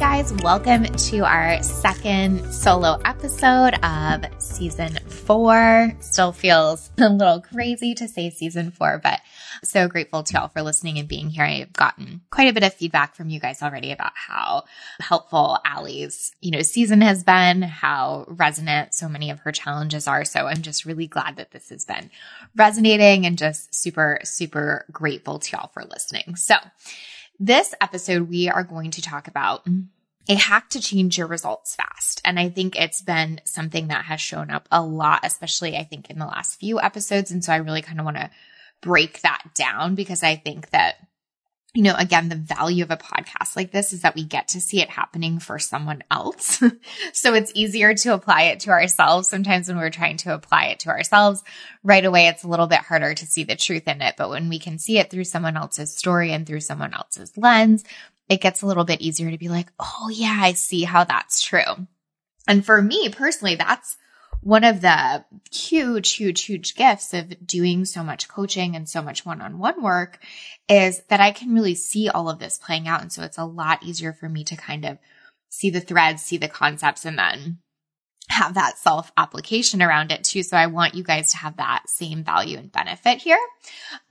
Guys, welcome to our second solo episode of season four. Still feels a little crazy to say season four, but so grateful to y'all for listening and being here. I've gotten quite a bit of feedback from you guys already about how helpful Allie's, you know, season has been, how resonant so many of her challenges are. So I'm just really glad that this has been resonating and just super, super grateful to y'all for listening. So this episode, we are going to talk about a hack to change your results fast. And I think it's been something that has shown up a lot, especially I think in the last few episodes. And so I really kind of want to break that down because I think that, you know, again, the value of a podcast like this is that we get to see it happening for someone else. so it's easier to apply it to ourselves. Sometimes when we're trying to apply it to ourselves right away, it's a little bit harder to see the truth in it. But when we can see it through someone else's story and through someone else's lens, it gets a little bit easier to be like, oh, yeah, I see how that's true. And for me personally, that's one of the huge, huge, huge gifts of doing so much coaching and so much one on one work is that I can really see all of this playing out. And so it's a lot easier for me to kind of see the threads, see the concepts, and then have that self application around it too. So I want you guys to have that same value and benefit here.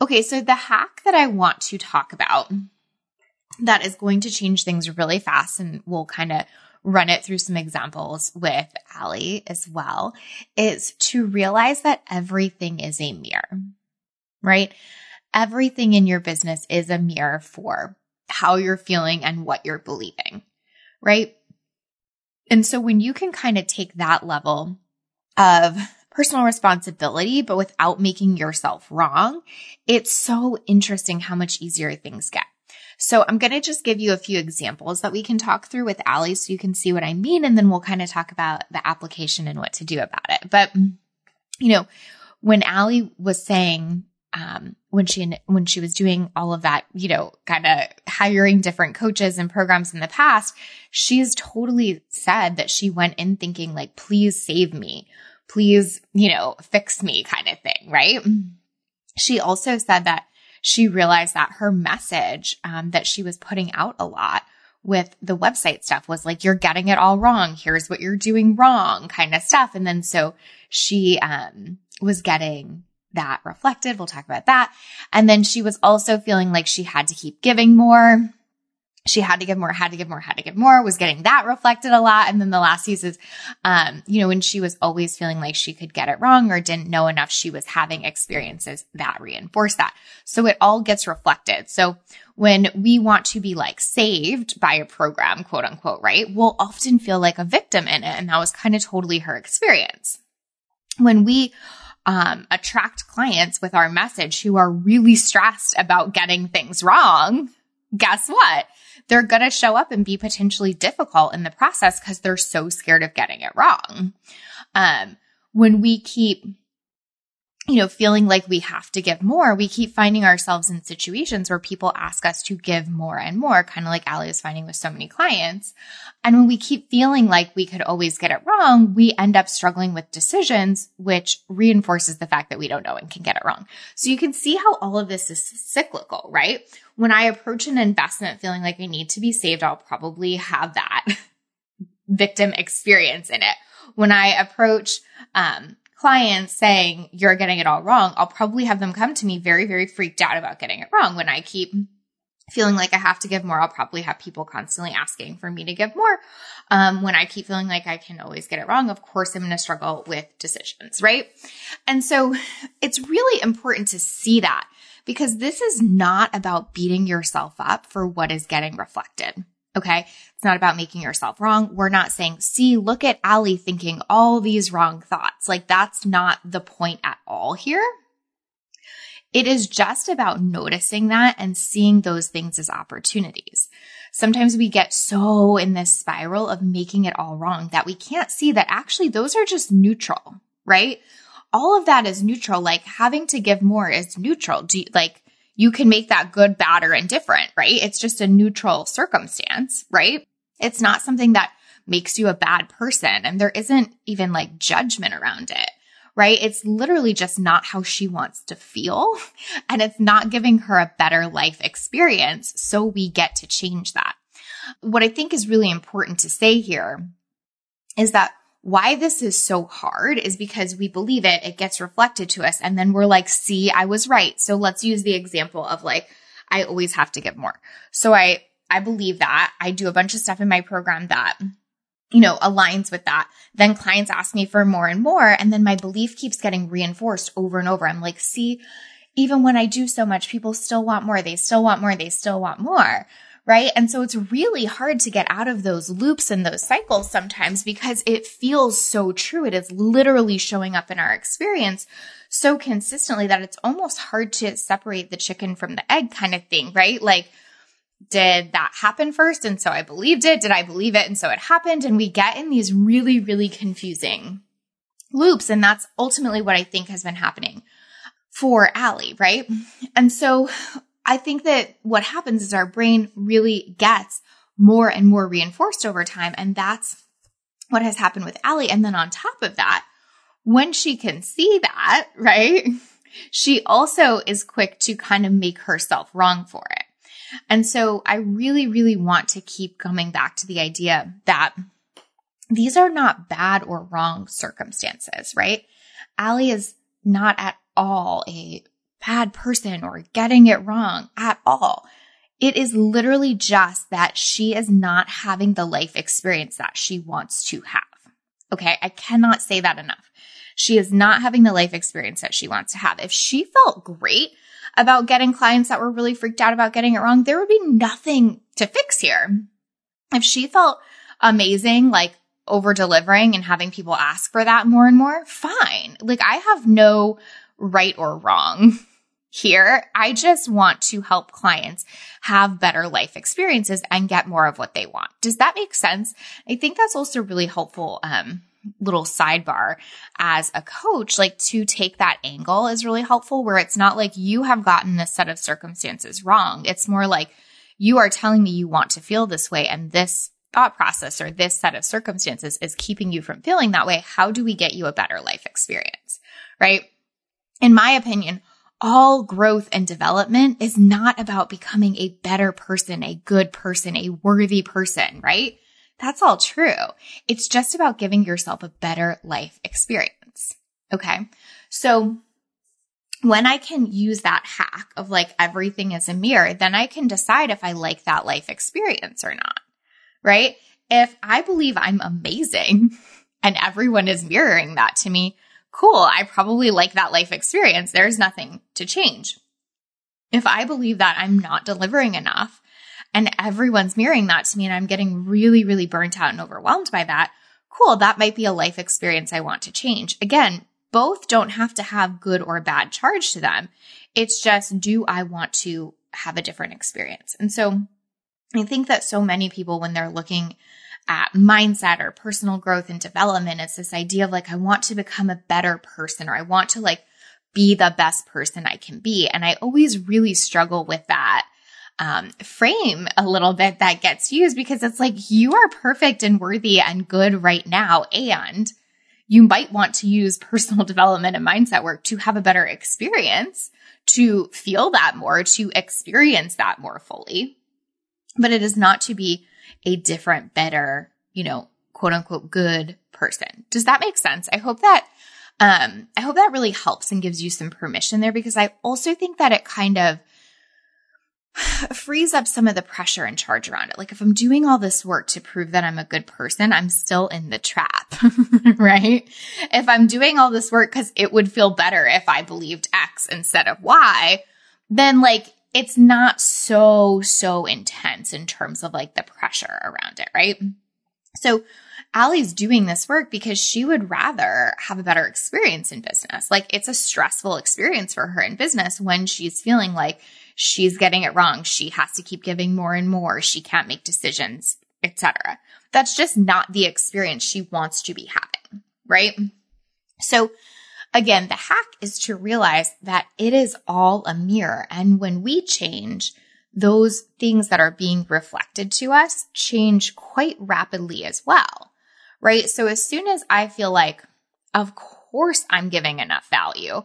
Okay. So the hack that I want to talk about that is going to change things really fast and we'll kind of run it through some examples with Allie as well is to realize that everything is a mirror, right? Everything in your business is a mirror for how you're feeling and what you're believing, right? And so when you can kind of take that level of personal responsibility, but without making yourself wrong, it's so interesting how much easier things get. So I'm going to just give you a few examples that we can talk through with Allie so you can see what I mean. And then we'll kind of talk about the application and what to do about it. But, you know, when Allie was saying, um, when she, when she was doing all of that, you know, kind of hiring different coaches and programs in the past, she's totally said that she went in thinking like, please save me. Please, you know, fix me kind of thing. Right. She also said that she realized that her message um, that she was putting out a lot with the website stuff was like, you're getting it all wrong. Here's what you're doing wrong kind of stuff. And then so she um, was getting that reflected. We'll talk about that. And then she was also feeling like she had to keep giving more she had to give more, had to give more, had to give more, was getting that reflected a lot. And then the last piece is, um, you know, when she was always feeling like she could get it wrong or didn't know enough, she was having experiences that reinforce that. So it all gets reflected. So when we want to be like saved by a program, quote unquote, right, we'll often feel like a victim in it. And that was kind of totally her experience. When we um, attract clients with our message who are really stressed about getting things wrong, guess what? They're going to show up and be potentially difficult in the process because they're so scared of getting it wrong. Um, when we keep you know, feeling like we have to give more, we keep finding ourselves in situations where people ask us to give more and more, kind of like Allie was finding with so many clients. And when we keep feeling like we could always get it wrong, we end up struggling with decisions, which reinforces the fact that we don't know and can get it wrong. So you can see how all of this is cyclical, right? When I approach an investment feeling like I need to be saved, I'll probably have that victim experience in it. When I approach, um, clients saying you're getting it all wrong, I'll probably have them come to me very, very freaked out about getting it wrong. When I keep feeling like I have to give more, I'll probably have people constantly asking for me to give more. Um, when I keep feeling like I can always get it wrong, of course, I'm going to struggle with decisions, right? And so it's really important to see that because this is not about beating yourself up for what is getting reflected. Okay. It's not about making yourself wrong. We're not saying, see, look at Allie thinking all these wrong thoughts. Like that's not the point at all here. It is just about noticing that and seeing those things as opportunities. sometimes we get so in this spiral of making it all wrong that we can't see that actually those are just neutral, right? All of that is neutral. Like having to give more is neutral. Do you, like you can make that good, bad, or indifferent, right? It's just a neutral circumstance, right? It's not something that makes you a bad person. And there isn't even like judgment around it, right? It's literally just not how she wants to feel. And it's not giving her a better life experience. So we get to change that. What I think is really important to say here is that why this is so hard is because we believe it, it gets reflected to us, and then we're like, see, I was right. So let's use the example of like, I always have to give more. So I, I believe that. I do a bunch of stuff in my program that, you know, aligns with that. Then clients ask me for more and more. And then my belief keeps getting reinforced over and over. I'm like, see, even when I do so much, people still want more. They still want more. They still want more right? And so it's really hard to get out of those loops and those cycles sometimes because it feels so true. It is literally showing up in our experience so consistently that it's almost hard to separate the chicken from the egg kind of thing, right? Like, did that happen first? And so I believed it. Did I believe it? And so it happened. And we get in these really, really confusing loops. And that's ultimately what I think has been happening for Allie, right? And so I think that what happens is our brain really gets more and more reinforced over time. And that's what has happened with Allie. And then on top of that, when she can see that, right, she also is quick to kind of make herself wrong for it. And so I really, really want to keep coming back to the idea that these are not bad or wrong circumstances, right? Allie is not at all a bad person or getting it wrong at all. It is literally just that she is not having the life experience that she wants to have. Okay. I cannot say that enough. She is not having the life experience that she wants to have. If she felt great about getting clients that were really freaked out about getting it wrong, there would be nothing to fix here. If she felt amazing, like over delivering and having people ask for that more and more, fine. Like I have no right or wrong here. I just want to help clients have better life experiences and get more of what they want. Does that make sense? I think that's also really helpful. Um, little sidebar as a coach, like to take that angle is really helpful where it's not like you have gotten this set of circumstances wrong. It's more like you are telling me you want to feel this way and this thought process or this set of circumstances is keeping you from feeling that way. How do we get you a better life experience? Right? In my opinion, all growth and development is not about becoming a better person, a good person, a worthy person, right? That's all true. It's just about giving yourself a better life experience. Okay. So when I can use that hack of like everything is a mirror, then I can decide if I like that life experience or not, right? If I believe I'm amazing and everyone is mirroring that to me, cool, I probably like that life experience. There's nothing to change. If I believe that I'm not delivering enough and everyone's mirroring that to me and I'm getting really, really burnt out and overwhelmed by that, cool, that might be a life experience I want to change. Again, both don't have to have good or bad charge to them. It's just, do I want to have a different experience? And so I think that so many people, when they're looking at mindset or personal growth and development. It's this idea of like, I want to become a better person or I want to like be the best person I can be. And I always really struggle with that um, frame a little bit that gets used because it's like you are perfect and worthy and good right now. And you might want to use personal development and mindset work to have a better experience, to feel that more, to experience that more fully. But it is not to be a different, better, you know, quote unquote good person. Does that make sense? I hope that um I hope that really helps and gives you some permission there because I also think that it kind of frees up some of the pressure and charge around it. Like if I'm doing all this work to prove that I'm a good person, I'm still in the trap, right? If I'm doing all this work cuz it would feel better if I believed X instead of Y, then like it's not so, so intense in terms of like the pressure around it, right? So Allie's doing this work because she would rather have a better experience in business. Like it's a stressful experience for her in business when she's feeling like she's getting it wrong. She has to keep giving more and more. She can't make decisions, etc. That's just not the experience she wants to be having, right? So again, the hack is to realize that it is all a mirror. And when we change, those things that are being reflected to us change quite rapidly as well, right? So as soon as I feel like, of course I'm giving enough value,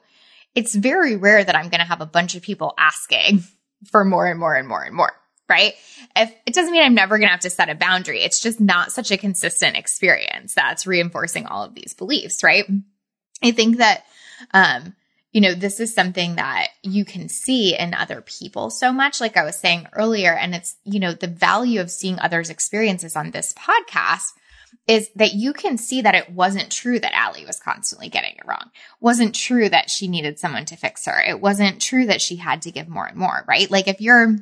it's very rare that I'm going to have a bunch of people asking for more and more and more and more, right? If it doesn't mean I'm never going to have to set a boundary. It's just not such a consistent experience that's reinforcing all of these beliefs, right? I think that, um, you know, this is something that you can see in other people so much, like I was saying earlier. And it's, you know, the value of seeing others' experiences on this podcast is that you can see that it wasn't true that Allie was constantly getting it wrong. Wasn't true that she needed someone to fix her. It wasn't true that she had to give more and more, right? Like if you're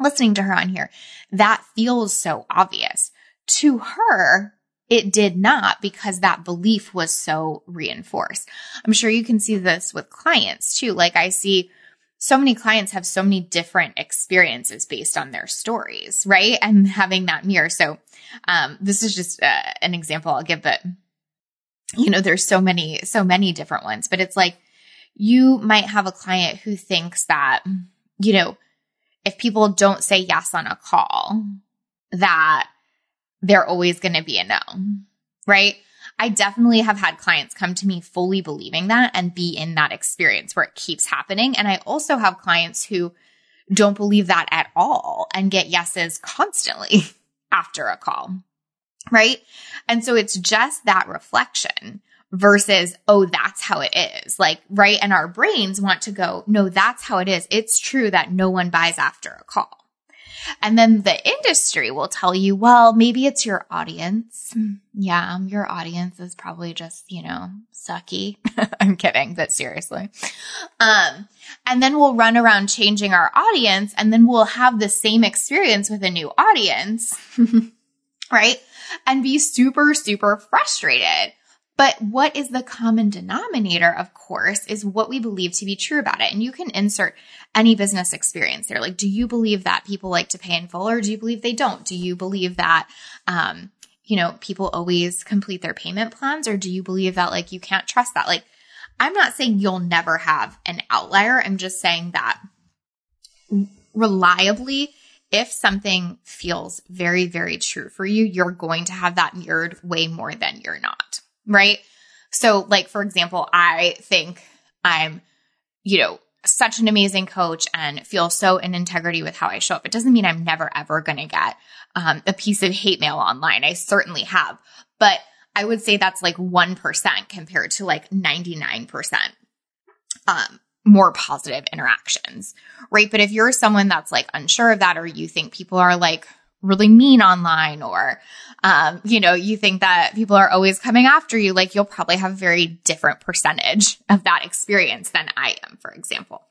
listening to her on here, that feels so obvious. To her, it did not because that belief was so reinforced. I'm sure you can see this with clients too. Like I see so many clients have so many different experiences based on their stories, right? And having that mirror. So, um, this is just uh, an example I'll give, but you know, there's so many, so many different ones, but it's like you might have a client who thinks that, you know, if people don't say yes on a call, that they're always going to be a no, right? I definitely have had clients come to me fully believing that and be in that experience where it keeps happening. And I also have clients who don't believe that at all and get yeses constantly after a call, right? And so it's just that reflection versus, oh, that's how it is. Like, right. And our brains want to go, no, that's how it is. It's true that no one buys after a call. And then the industry will tell you, well, maybe it's your audience. Yeah, your audience is probably just, you know, sucky. I'm kidding, but seriously. Um, and then we'll run around changing our audience and then we'll have the same experience with a new audience. right? And be super, super frustrated but what is the common denominator, of course, is what we believe to be true about it. And you can insert any business experience there. Like, do you believe that people like to pay in full or do you believe they don't? Do you believe that, um, you know, people always complete their payment plans or do you believe that like you can't trust that? Like, I'm not saying you'll never have an outlier. I'm just saying that reliably, if something feels very, very true for you, you're going to have that mirrored way more than you're not right? So, like, for example, I think I'm, you know, such an amazing coach and feel so in integrity with how I show up. It doesn't mean I'm never ever going to get um, a piece of hate mail online. I certainly have, but I would say that's like 1% compared to like 99% um, more positive interactions, right? But if you're someone that's like unsure of that, or you think people are like really mean online or um, you know you think that people are always coming after you like you'll probably have a very different percentage of that experience than i am for example.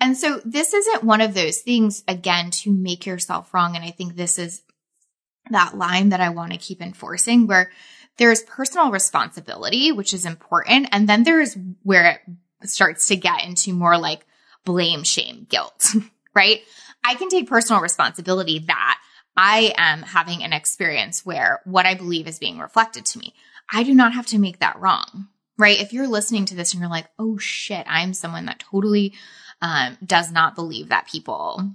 And so this isn't one of those things again to make yourself wrong. And i think this is that line that i want to keep enforcing where there's personal responsibility which is important. And then there's where it starts to get into more like blame shame guilt right? I can take personal responsibility that I am having an experience where what I believe is being reflected to me. I do not have to make that wrong, right? If you're listening to this and you're like, oh shit, I'm someone that totally um, does not believe that people,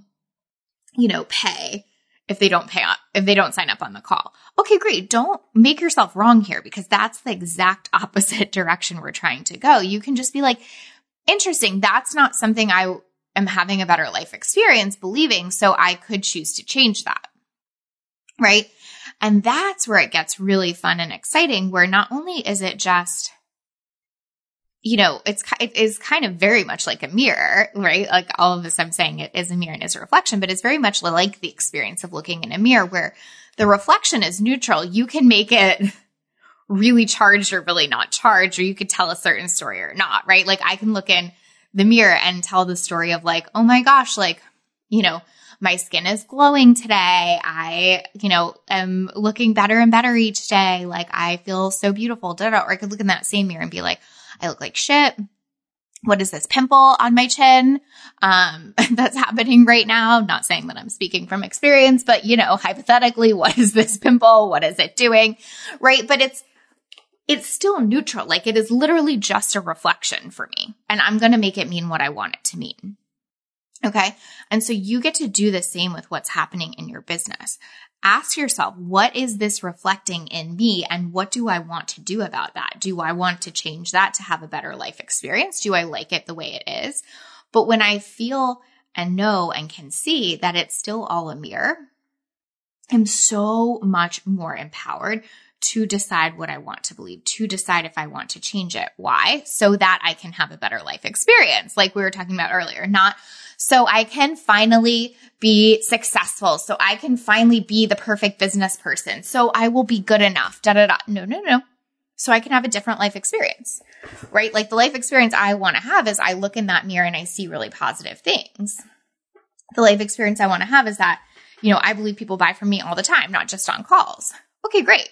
you know, pay if they don't pay up, if they don't sign up on the call. Okay, great. Don't make yourself wrong here because that's the exact opposite direction we're trying to go. You can just be like, interesting. That's not something I am having a better life experience believing. So I could choose to change that right? And that's where it gets really fun and exciting, where not only is it just, you know, it's it is kind of very much like a mirror, right? Like all of this, I'm saying it is a mirror and is a reflection, but it's very much like the experience of looking in a mirror, where the reflection is neutral. You can make it really charged or really not charged, or you could tell a certain story or not, right? Like I can look in the mirror and tell the story of like, oh my gosh, like, you know, my skin is glowing today. I, you know, am looking better and better each day. Like I feel so beautiful. Da, da, Or I could look in that same mirror and be like, I look like shit. what is this pimple on my chin? Um, that's happening right now. Not saying that i'm speaking from experience but you know hypothetically what is this pimple? What is it doing? Right? But it's it's still neutral. Like it is literally just a reflection for me. And i'm going to make it mean what i want it to mean okay and so you get to do the same with what's happening in your business ask yourself, what is this reflecting in me and what do I want to do about that? Do I want to change that to have a better life experience? Do I like it the way it is? But when I feel and know and can see that it's still all a mirror, I'm so much more empowered to decide what I want to believe, to decide if I want to change it. Why? So that I can have a better life experience, like we were talking about earlier, not so I can finally be successful. So I can finally be the perfect business person. So I will be good enough. Da da da. No, no, no. So I can have a different life experience, right? Like the life experience I want to have is I look in that mirror and I see really positive things. The life experience I want to have is that, you know, I believe people buy from me all the time, not just on calls. Okay, great.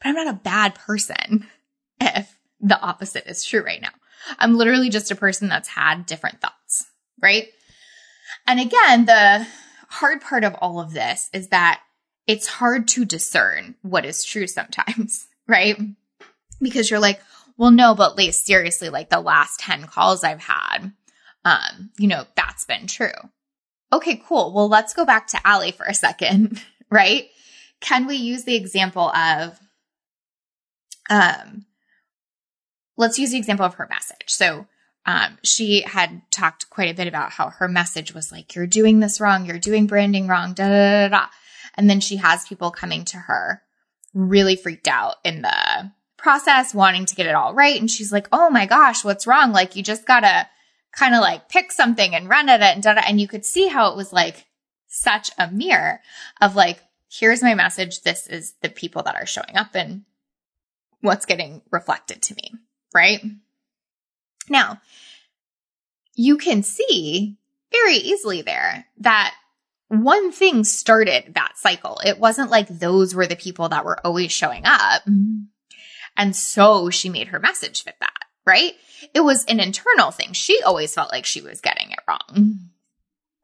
But I'm not a bad person if the opposite is true right now. I'm literally just a person that's had different thoughts right? And again, the hard part of all of this is that it's hard to discern what is true sometimes, right? Because you're like, well, no, but like seriously, like the last 10 calls I've had, um, you know, that's been true. Okay, cool. Well, let's go back to Allie for a second, right? Can we use the example of, um, let's use the example of her message. So um, she had talked quite a bit about how her message was like, you're doing this wrong, you're doing branding wrong, da da da da. And then she has people coming to her really freaked out in the process, wanting to get it all right. And she's like, oh my gosh, what's wrong? Like, you just gotta kind of like pick something and run at it and da da. And you could see how it was like such a mirror of like, here's my message. This is the people that are showing up and what's getting reflected to me. Right. Now, you can see very easily there that one thing started that cycle. It wasn't like those were the people that were always showing up. And so she made her message fit that, right? It was an internal thing. She always felt like she was getting it wrong.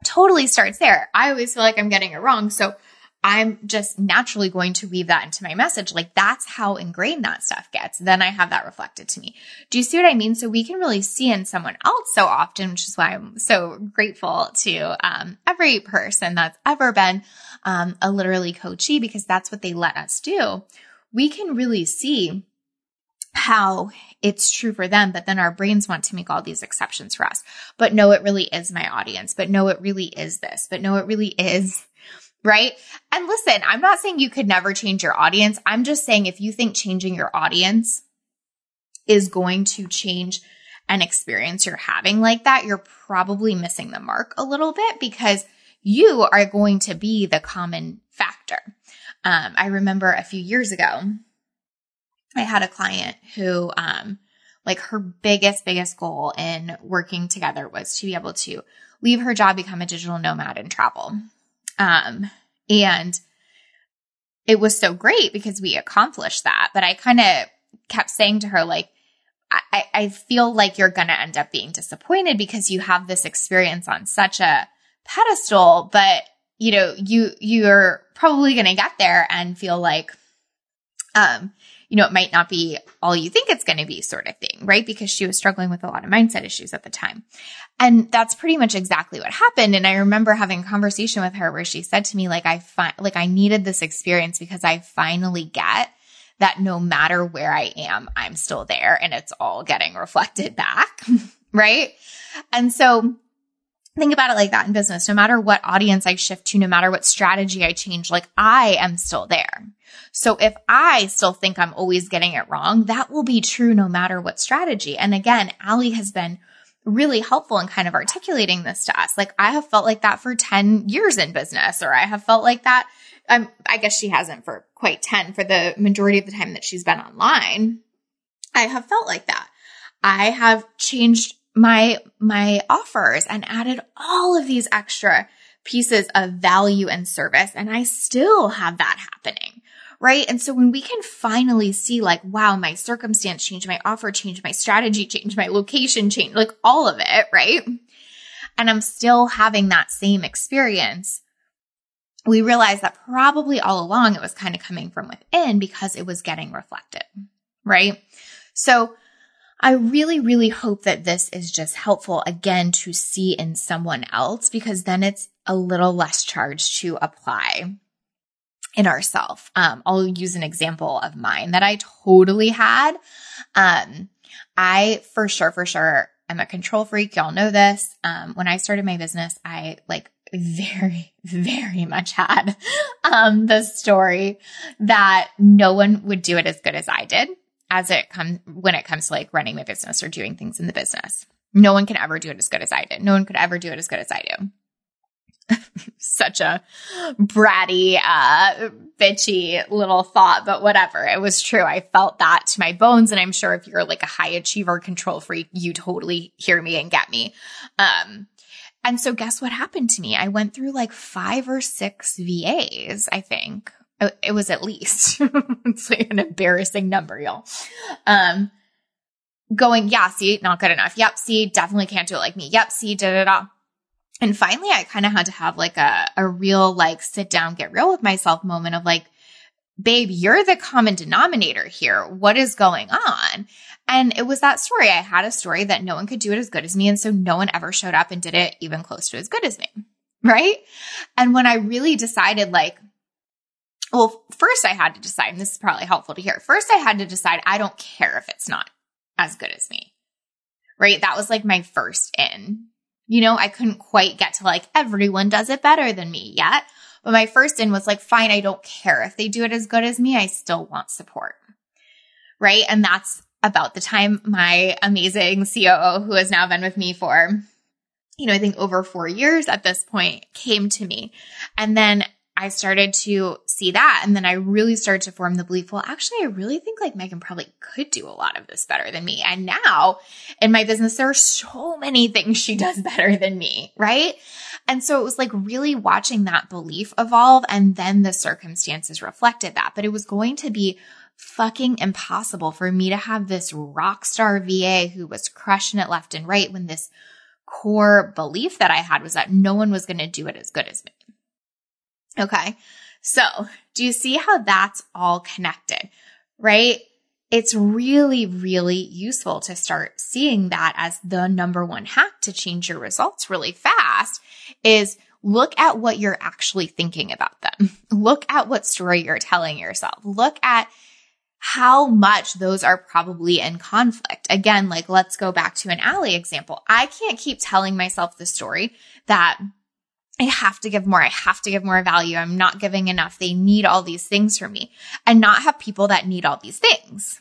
Totally starts there. I always feel like I'm getting it wrong. So I'm just naturally going to weave that into my message. Like that's how ingrained that stuff gets. Then I have that reflected to me. Do you see what I mean? So we can really see in someone else so often, which is why I'm so grateful to um, every person that's ever been um, a literally coachee because that's what they let us do. We can really see how it's true for them, but then our brains want to make all these exceptions for us. But no, it really is my audience. But no, it really is this. But no, it really is right? And listen, I'm not saying you could never change your audience. I'm just saying if you think changing your audience is going to change an experience you're having like that, you're probably missing the mark a little bit because you are going to be the common factor. Um, I remember a few years ago, I had a client who, um, like her biggest, biggest goal in working together was to be able to leave her job, become a digital nomad and travel. Um, and it was so great because we accomplished that. But I kind of kept saying to her, like, I, I feel like you're going to end up being disappointed because you have this experience on such a pedestal, but you know, you, you're probably going to get there and feel like, um, you know, it might not be all you think it's going to be sort of thing, right? Because she was struggling with a lot of mindset issues at the time. And that's pretty much exactly what happened. And I remember having a conversation with her where she said to me, like, I find, like, I needed this experience because I finally get that no matter where I am, I'm still there and it's all getting reflected back. right. And so think about it like that in business. No matter what audience I shift to, no matter what strategy I change, like I am still there. So if I still think I'm always getting it wrong, that will be true no matter what strategy. And again, Allie has been really helpful in kind of articulating this to us. Like I have felt like that for 10 years in business, or I have felt like that. Um, I guess she hasn't for quite 10 for the majority of the time that she's been online. I have felt like that. I have changed my, my offers and added all of these extra pieces of value and service. And I still have that happening, right? And so when we can finally see like, wow, my circumstance changed, my offer changed, my strategy changed, my location changed, like all of it, right? And I'm still having that same experience. We realize that probably all along it was kind of coming from within because it was getting reflected, right? So I really, really hope that this is just helpful again to see in someone else because then it's a little less charged to apply in ourself. Um, I'll use an example of mine that I totally had. Um, I for sure, for sure, I'm a control freak. Y'all know this. Um, when I started my business, I like very, very much had um, the story that no one would do it as good as I did as it comes when it comes to like running my business or doing things in the business. No one can ever do it as good as I did. No one could ever do it as good as I do. such a bratty, uh, bitchy little thought, but whatever. It was true. I felt that to my bones. And I'm sure if you're like a high achiever control freak, you totally hear me and get me. Um, and so guess what happened to me? I went through like five or six VAs, I think. It was at least. it's like an embarrassing number, y'all. Um, going, yeah, see, not good enough. Yep, see, definitely can't do it like me. Yep, see, da da da. And finally, I kind of had to have like a, a real like sit down, get real with myself moment of like, babe, you're the common denominator here. What is going on? And it was that story. I had a story that no one could do it as good as me. And so no one ever showed up and did it even close to as good as me. Right. And when I really decided like, well, first I had to decide, and this is probably helpful to hear. First, I had to decide I don't care if it's not as good as me. Right. That was like my first in. You know, I couldn't quite get to like everyone does it better than me yet. But my first in was like, fine, I don't care if they do it as good as me. I still want support. Right. And that's about the time my amazing COO, who has now been with me for, you know, I think over four years at this point, came to me. And then I started to see that. And then I really started to form the belief, well, actually, I really think like Megan probably could do a lot of this better than me. And now in my business, there are so many things she does better than me. Right. And so it was like really watching that belief evolve. And then the circumstances reflected that. But it was going to be fucking impossible for me to have this rock star VA who was crushing it left and right when this core belief that I had was that no one was going to do it as good as me. Okay. So do you see how that's all connected, right? It's really, really useful to start seeing that as the number one hack to change your results really fast is look at what you're actually thinking about them. Look at what story you're telling yourself. Look at how much those are probably in conflict. Again, like let's go back to an Allie example. I can't keep telling myself the story that I have to give more. I have to give more value. I'm not giving enough. They need all these things from me and not have people that need all these things.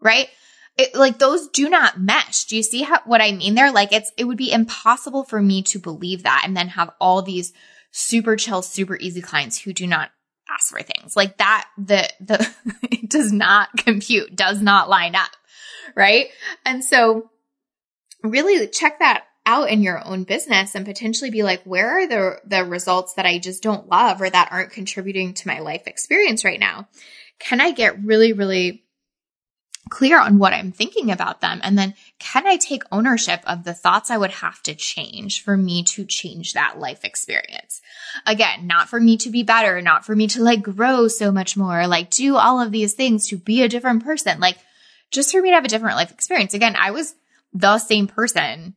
Right? It, like those do not mesh. Do you see how, what I mean there? Like it's, it would be impossible for me to believe that and then have all these super chill, super easy clients who do not ask for things like that. The, the, it does not compute, does not line up. Right. And so really check that out in your own business and potentially be like, where are the, the results that I just don't love or that aren't contributing to my life experience right now? Can I get really, really clear on what I'm thinking about them? And then can I take ownership of the thoughts I would have to change for me to change that life experience? Again, not for me to be better, not for me to like grow so much more, like do all of these things to be a different person, like just for me to have a different life experience. Again, I was the same person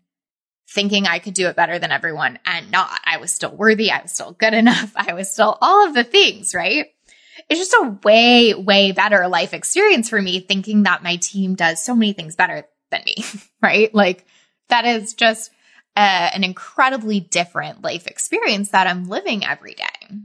thinking I could do it better than everyone and not. I was still worthy. I was still good enough. I was still all of the things, right? It's just a way, way better life experience for me thinking that my team does so many things better than me, right? Like that is just uh, an incredibly different life experience that I'm living every day.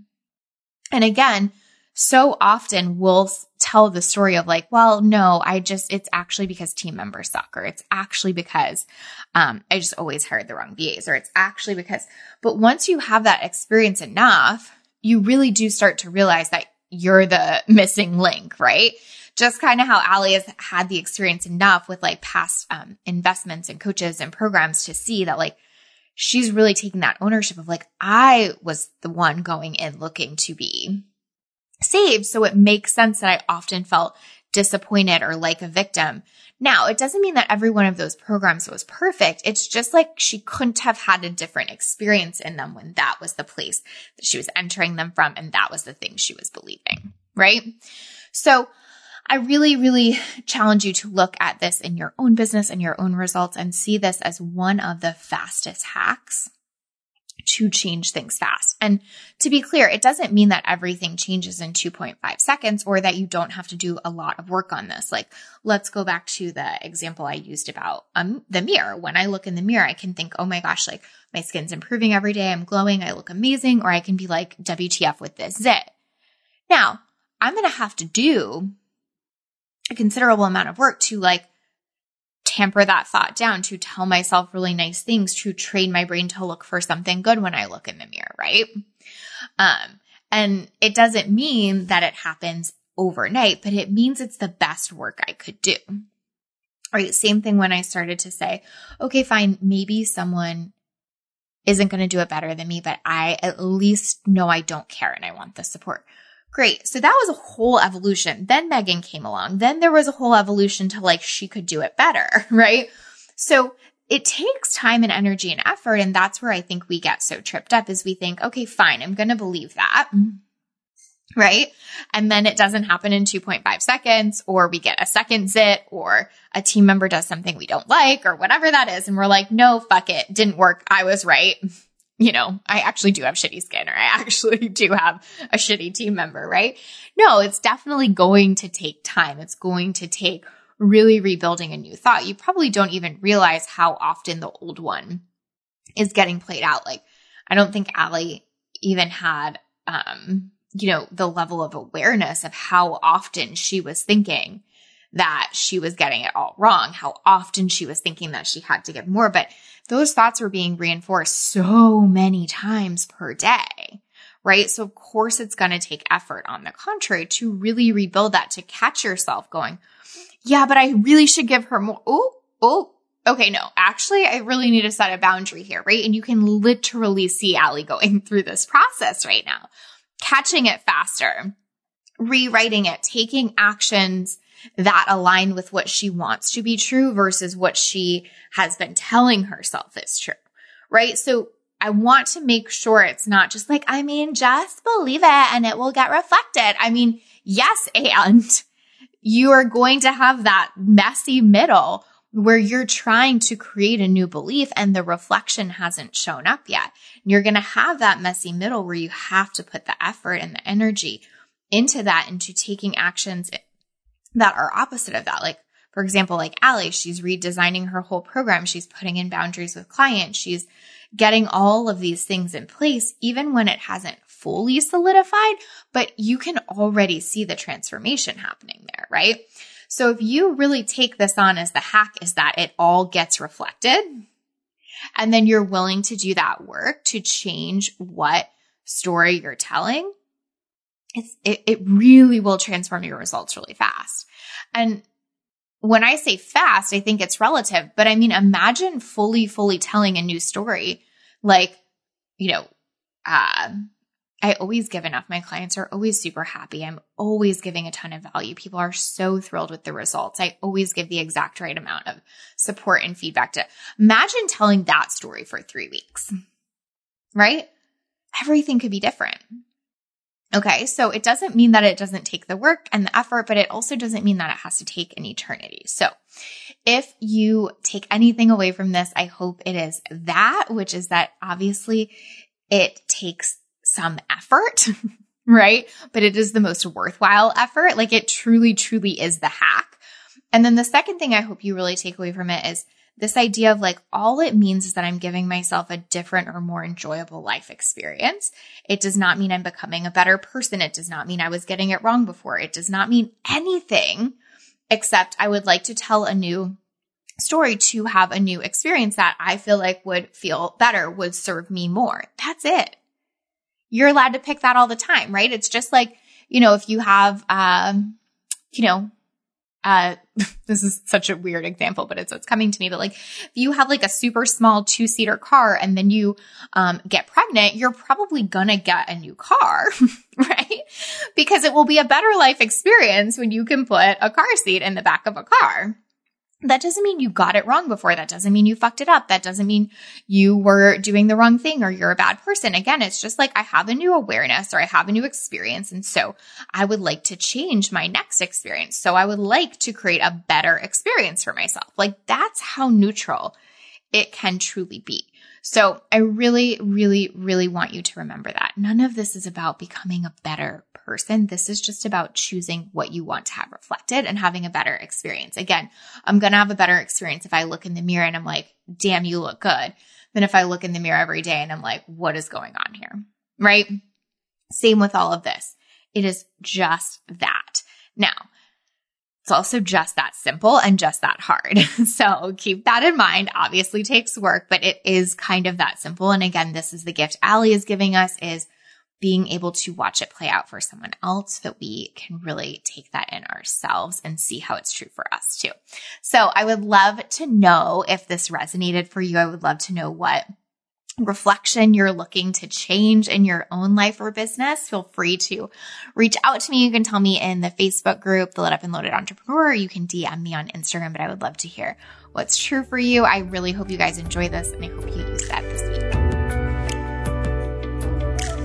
And again, so often we'll tell the story of like, well, no, I just, it's actually because team members suck, or it's actually because um, I just always hired the wrong VAs, or it's actually because, but once you have that experience enough, you really do start to realize that you're the missing link, right? Just kind of how Allie has had the experience enough with like past um, investments and coaches and programs to see that like she's really taking that ownership of like, I was the one going in looking to be saved. So it makes sense that I often felt disappointed or like a victim. Now, it doesn't mean that every one of those programs was perfect. It's just like she couldn't have had a different experience in them when that was the place that she was entering them from and that was the thing she was believing, right? So I really, really challenge you to look at this in your own business and your own results and see this as one of the fastest hacks to change things fast. And to be clear, it doesn't mean that everything changes in 2.5 seconds or that you don't have to do a lot of work on this. Like, let's go back to the example I used about um, the mirror. When I look in the mirror, I can think, oh my gosh, like my skin's improving every day. I'm glowing. I look amazing. Or I can be like, WTF with this zit. Now, I'm going to have to do a considerable amount of work to like tamper that thought down, to tell myself really nice things, to train my brain to look for something good when I look in the mirror, right? Um, and it doesn't mean that it happens overnight, but it means it's the best work I could do. Right. Same thing when I started to say, okay, fine, maybe someone isn't going to do it better than me, but I at least know I don't care and I want the support. Great. So that was a whole evolution. Then Megan came along. Then there was a whole evolution to like she could do it better, right? So it takes time and energy and effort. And that's where I think we get so tripped up is we think, okay, fine, I'm going to believe that. Right. And then it doesn't happen in 2.5 seconds, or we get a second zit, or a team member does something we don't like, or whatever that is. And we're like, no, fuck it. Didn't work. I was right you know, I actually do have shitty skin or I actually do have a shitty team member, right? No, it's definitely going to take time. It's going to take really rebuilding a new thought. You probably don't even realize how often the old one is getting played out. Like, I don't think Allie even had, um, you know, the level of awareness of how often she was thinking that she was getting it all wrong, how often she was thinking that she had to give more. But those thoughts were being reinforced so many times per day, right? So of course it's going to take effort on the contrary to really rebuild that, to catch yourself going, yeah, but I really should give her more. Oh, oh, okay, no, actually, I really need to set a boundary here, right? And you can literally see Allie going through this process right now, catching it faster, rewriting it, taking actions that align with what she wants to be true versus what she has been telling herself is true. Right. So I want to make sure it's not just like, I mean, just believe it and it will get reflected. I mean, yes, and you are going to have that messy middle where you're trying to create a new belief and the reflection hasn't shown up yet. You're going to have that messy middle where you have to put the effort and the energy into that, into taking actions that are opposite of that. Like, for example, like Allie, she's redesigning her whole program. She's putting in boundaries with clients. She's getting all of these things in place, even when it hasn't fully solidified, but you can already see the transformation happening there, right? So if you really take this on as the hack is that it all gets reflected and then you're willing to do that work to change what story you're telling, it's, it, it really will transform your results really fast. And when I say fast, I think it's relative, but I mean, imagine fully, fully telling a new story. Like, you know, uh, I always give enough. My clients are always super happy. I'm always giving a ton of value. People are so thrilled with the results. I always give the exact right amount of support and feedback to imagine telling that story for three weeks, right? Everything could be different. Okay, so it doesn't mean that it doesn't take the work and the effort, but it also doesn't mean that it has to take an eternity. So if you take anything away from this, I hope it is that, which is that obviously it takes some effort, right? But it is the most worthwhile effort. Like it truly, truly is the hack. And then the second thing I hope you really take away from it is this idea of like all it means is that I'm giving myself a different or more enjoyable life experience. It does not mean I'm becoming a better person. It does not mean I was getting it wrong before. It does not mean anything except I would like to tell a new story to have a new experience that I feel like would feel better, would serve me more. That's it. You're allowed to pick that all the time, right? It's just like, you know, if you have, um, you know, uh, this is such a weird example, but it's, coming to me. But like, if you have like a super small two seater car and then you, um, get pregnant, you're probably gonna get a new car, right? Because it will be a better life experience when you can put a car seat in the back of a car. That doesn't mean you got it wrong before. That doesn't mean you fucked it up. That doesn't mean you were doing the wrong thing or you're a bad person. Again, it's just like I have a new awareness or I have a new experience. And so I would like to change my next experience. So I would like to create a better experience for myself. Like that's how neutral it can truly be. So I really, really, really want you to remember that. None of this is about becoming a better person. This is just about choosing what you want to have reflected and having a better experience. Again, I'm going to have a better experience if I look in the mirror and I'm like, damn, you look good, than if I look in the mirror every day and I'm like, what is going on here? Right? Same with all of this. It is just that. Now, it's also just that simple and just that hard. So keep that in mind. Obviously takes work, but it is kind of that simple. And again, this is the gift Allie is giving us is being able to watch it play out for someone else that we can really take that in ourselves and see how it's true for us too. So I would love to know if this resonated for you. I would love to know what reflection you're looking to change in your own life or business, feel free to reach out to me. You can tell me in the Facebook group, The Lit Up and Loaded Entrepreneur, you can DM me on Instagram, but I would love to hear what's true for you. I really hope you guys enjoy this and I hope you use that this week.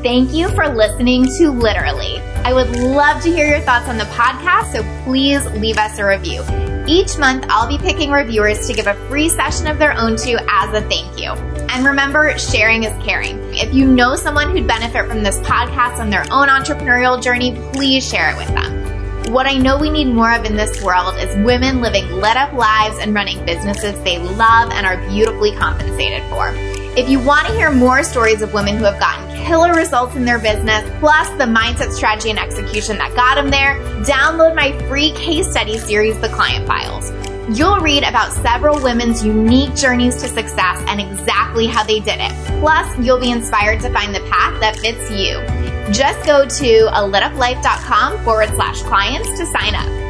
Thank you for listening to Literally. I would love to hear your thoughts on the podcast, so please leave us a review. Each month, I'll be picking reviewers to give a free session of their own to as a thank you. And remember, sharing is caring. If you know someone who'd benefit from this podcast on their own entrepreneurial journey, please share it with them. What I know we need more of in this world is women living lit up lives and running businesses they love and are beautifully compensated for. If you want to hear more stories of women who have gotten killer results in their business, plus the mindset, strategy, and execution that got them there, download my free case study series, The Client Files. You'll read about several women's unique journeys to success and exactly how they did it. Plus, you'll be inspired to find the path that fits you. Just go to a lituplife.com forward slash clients to sign up.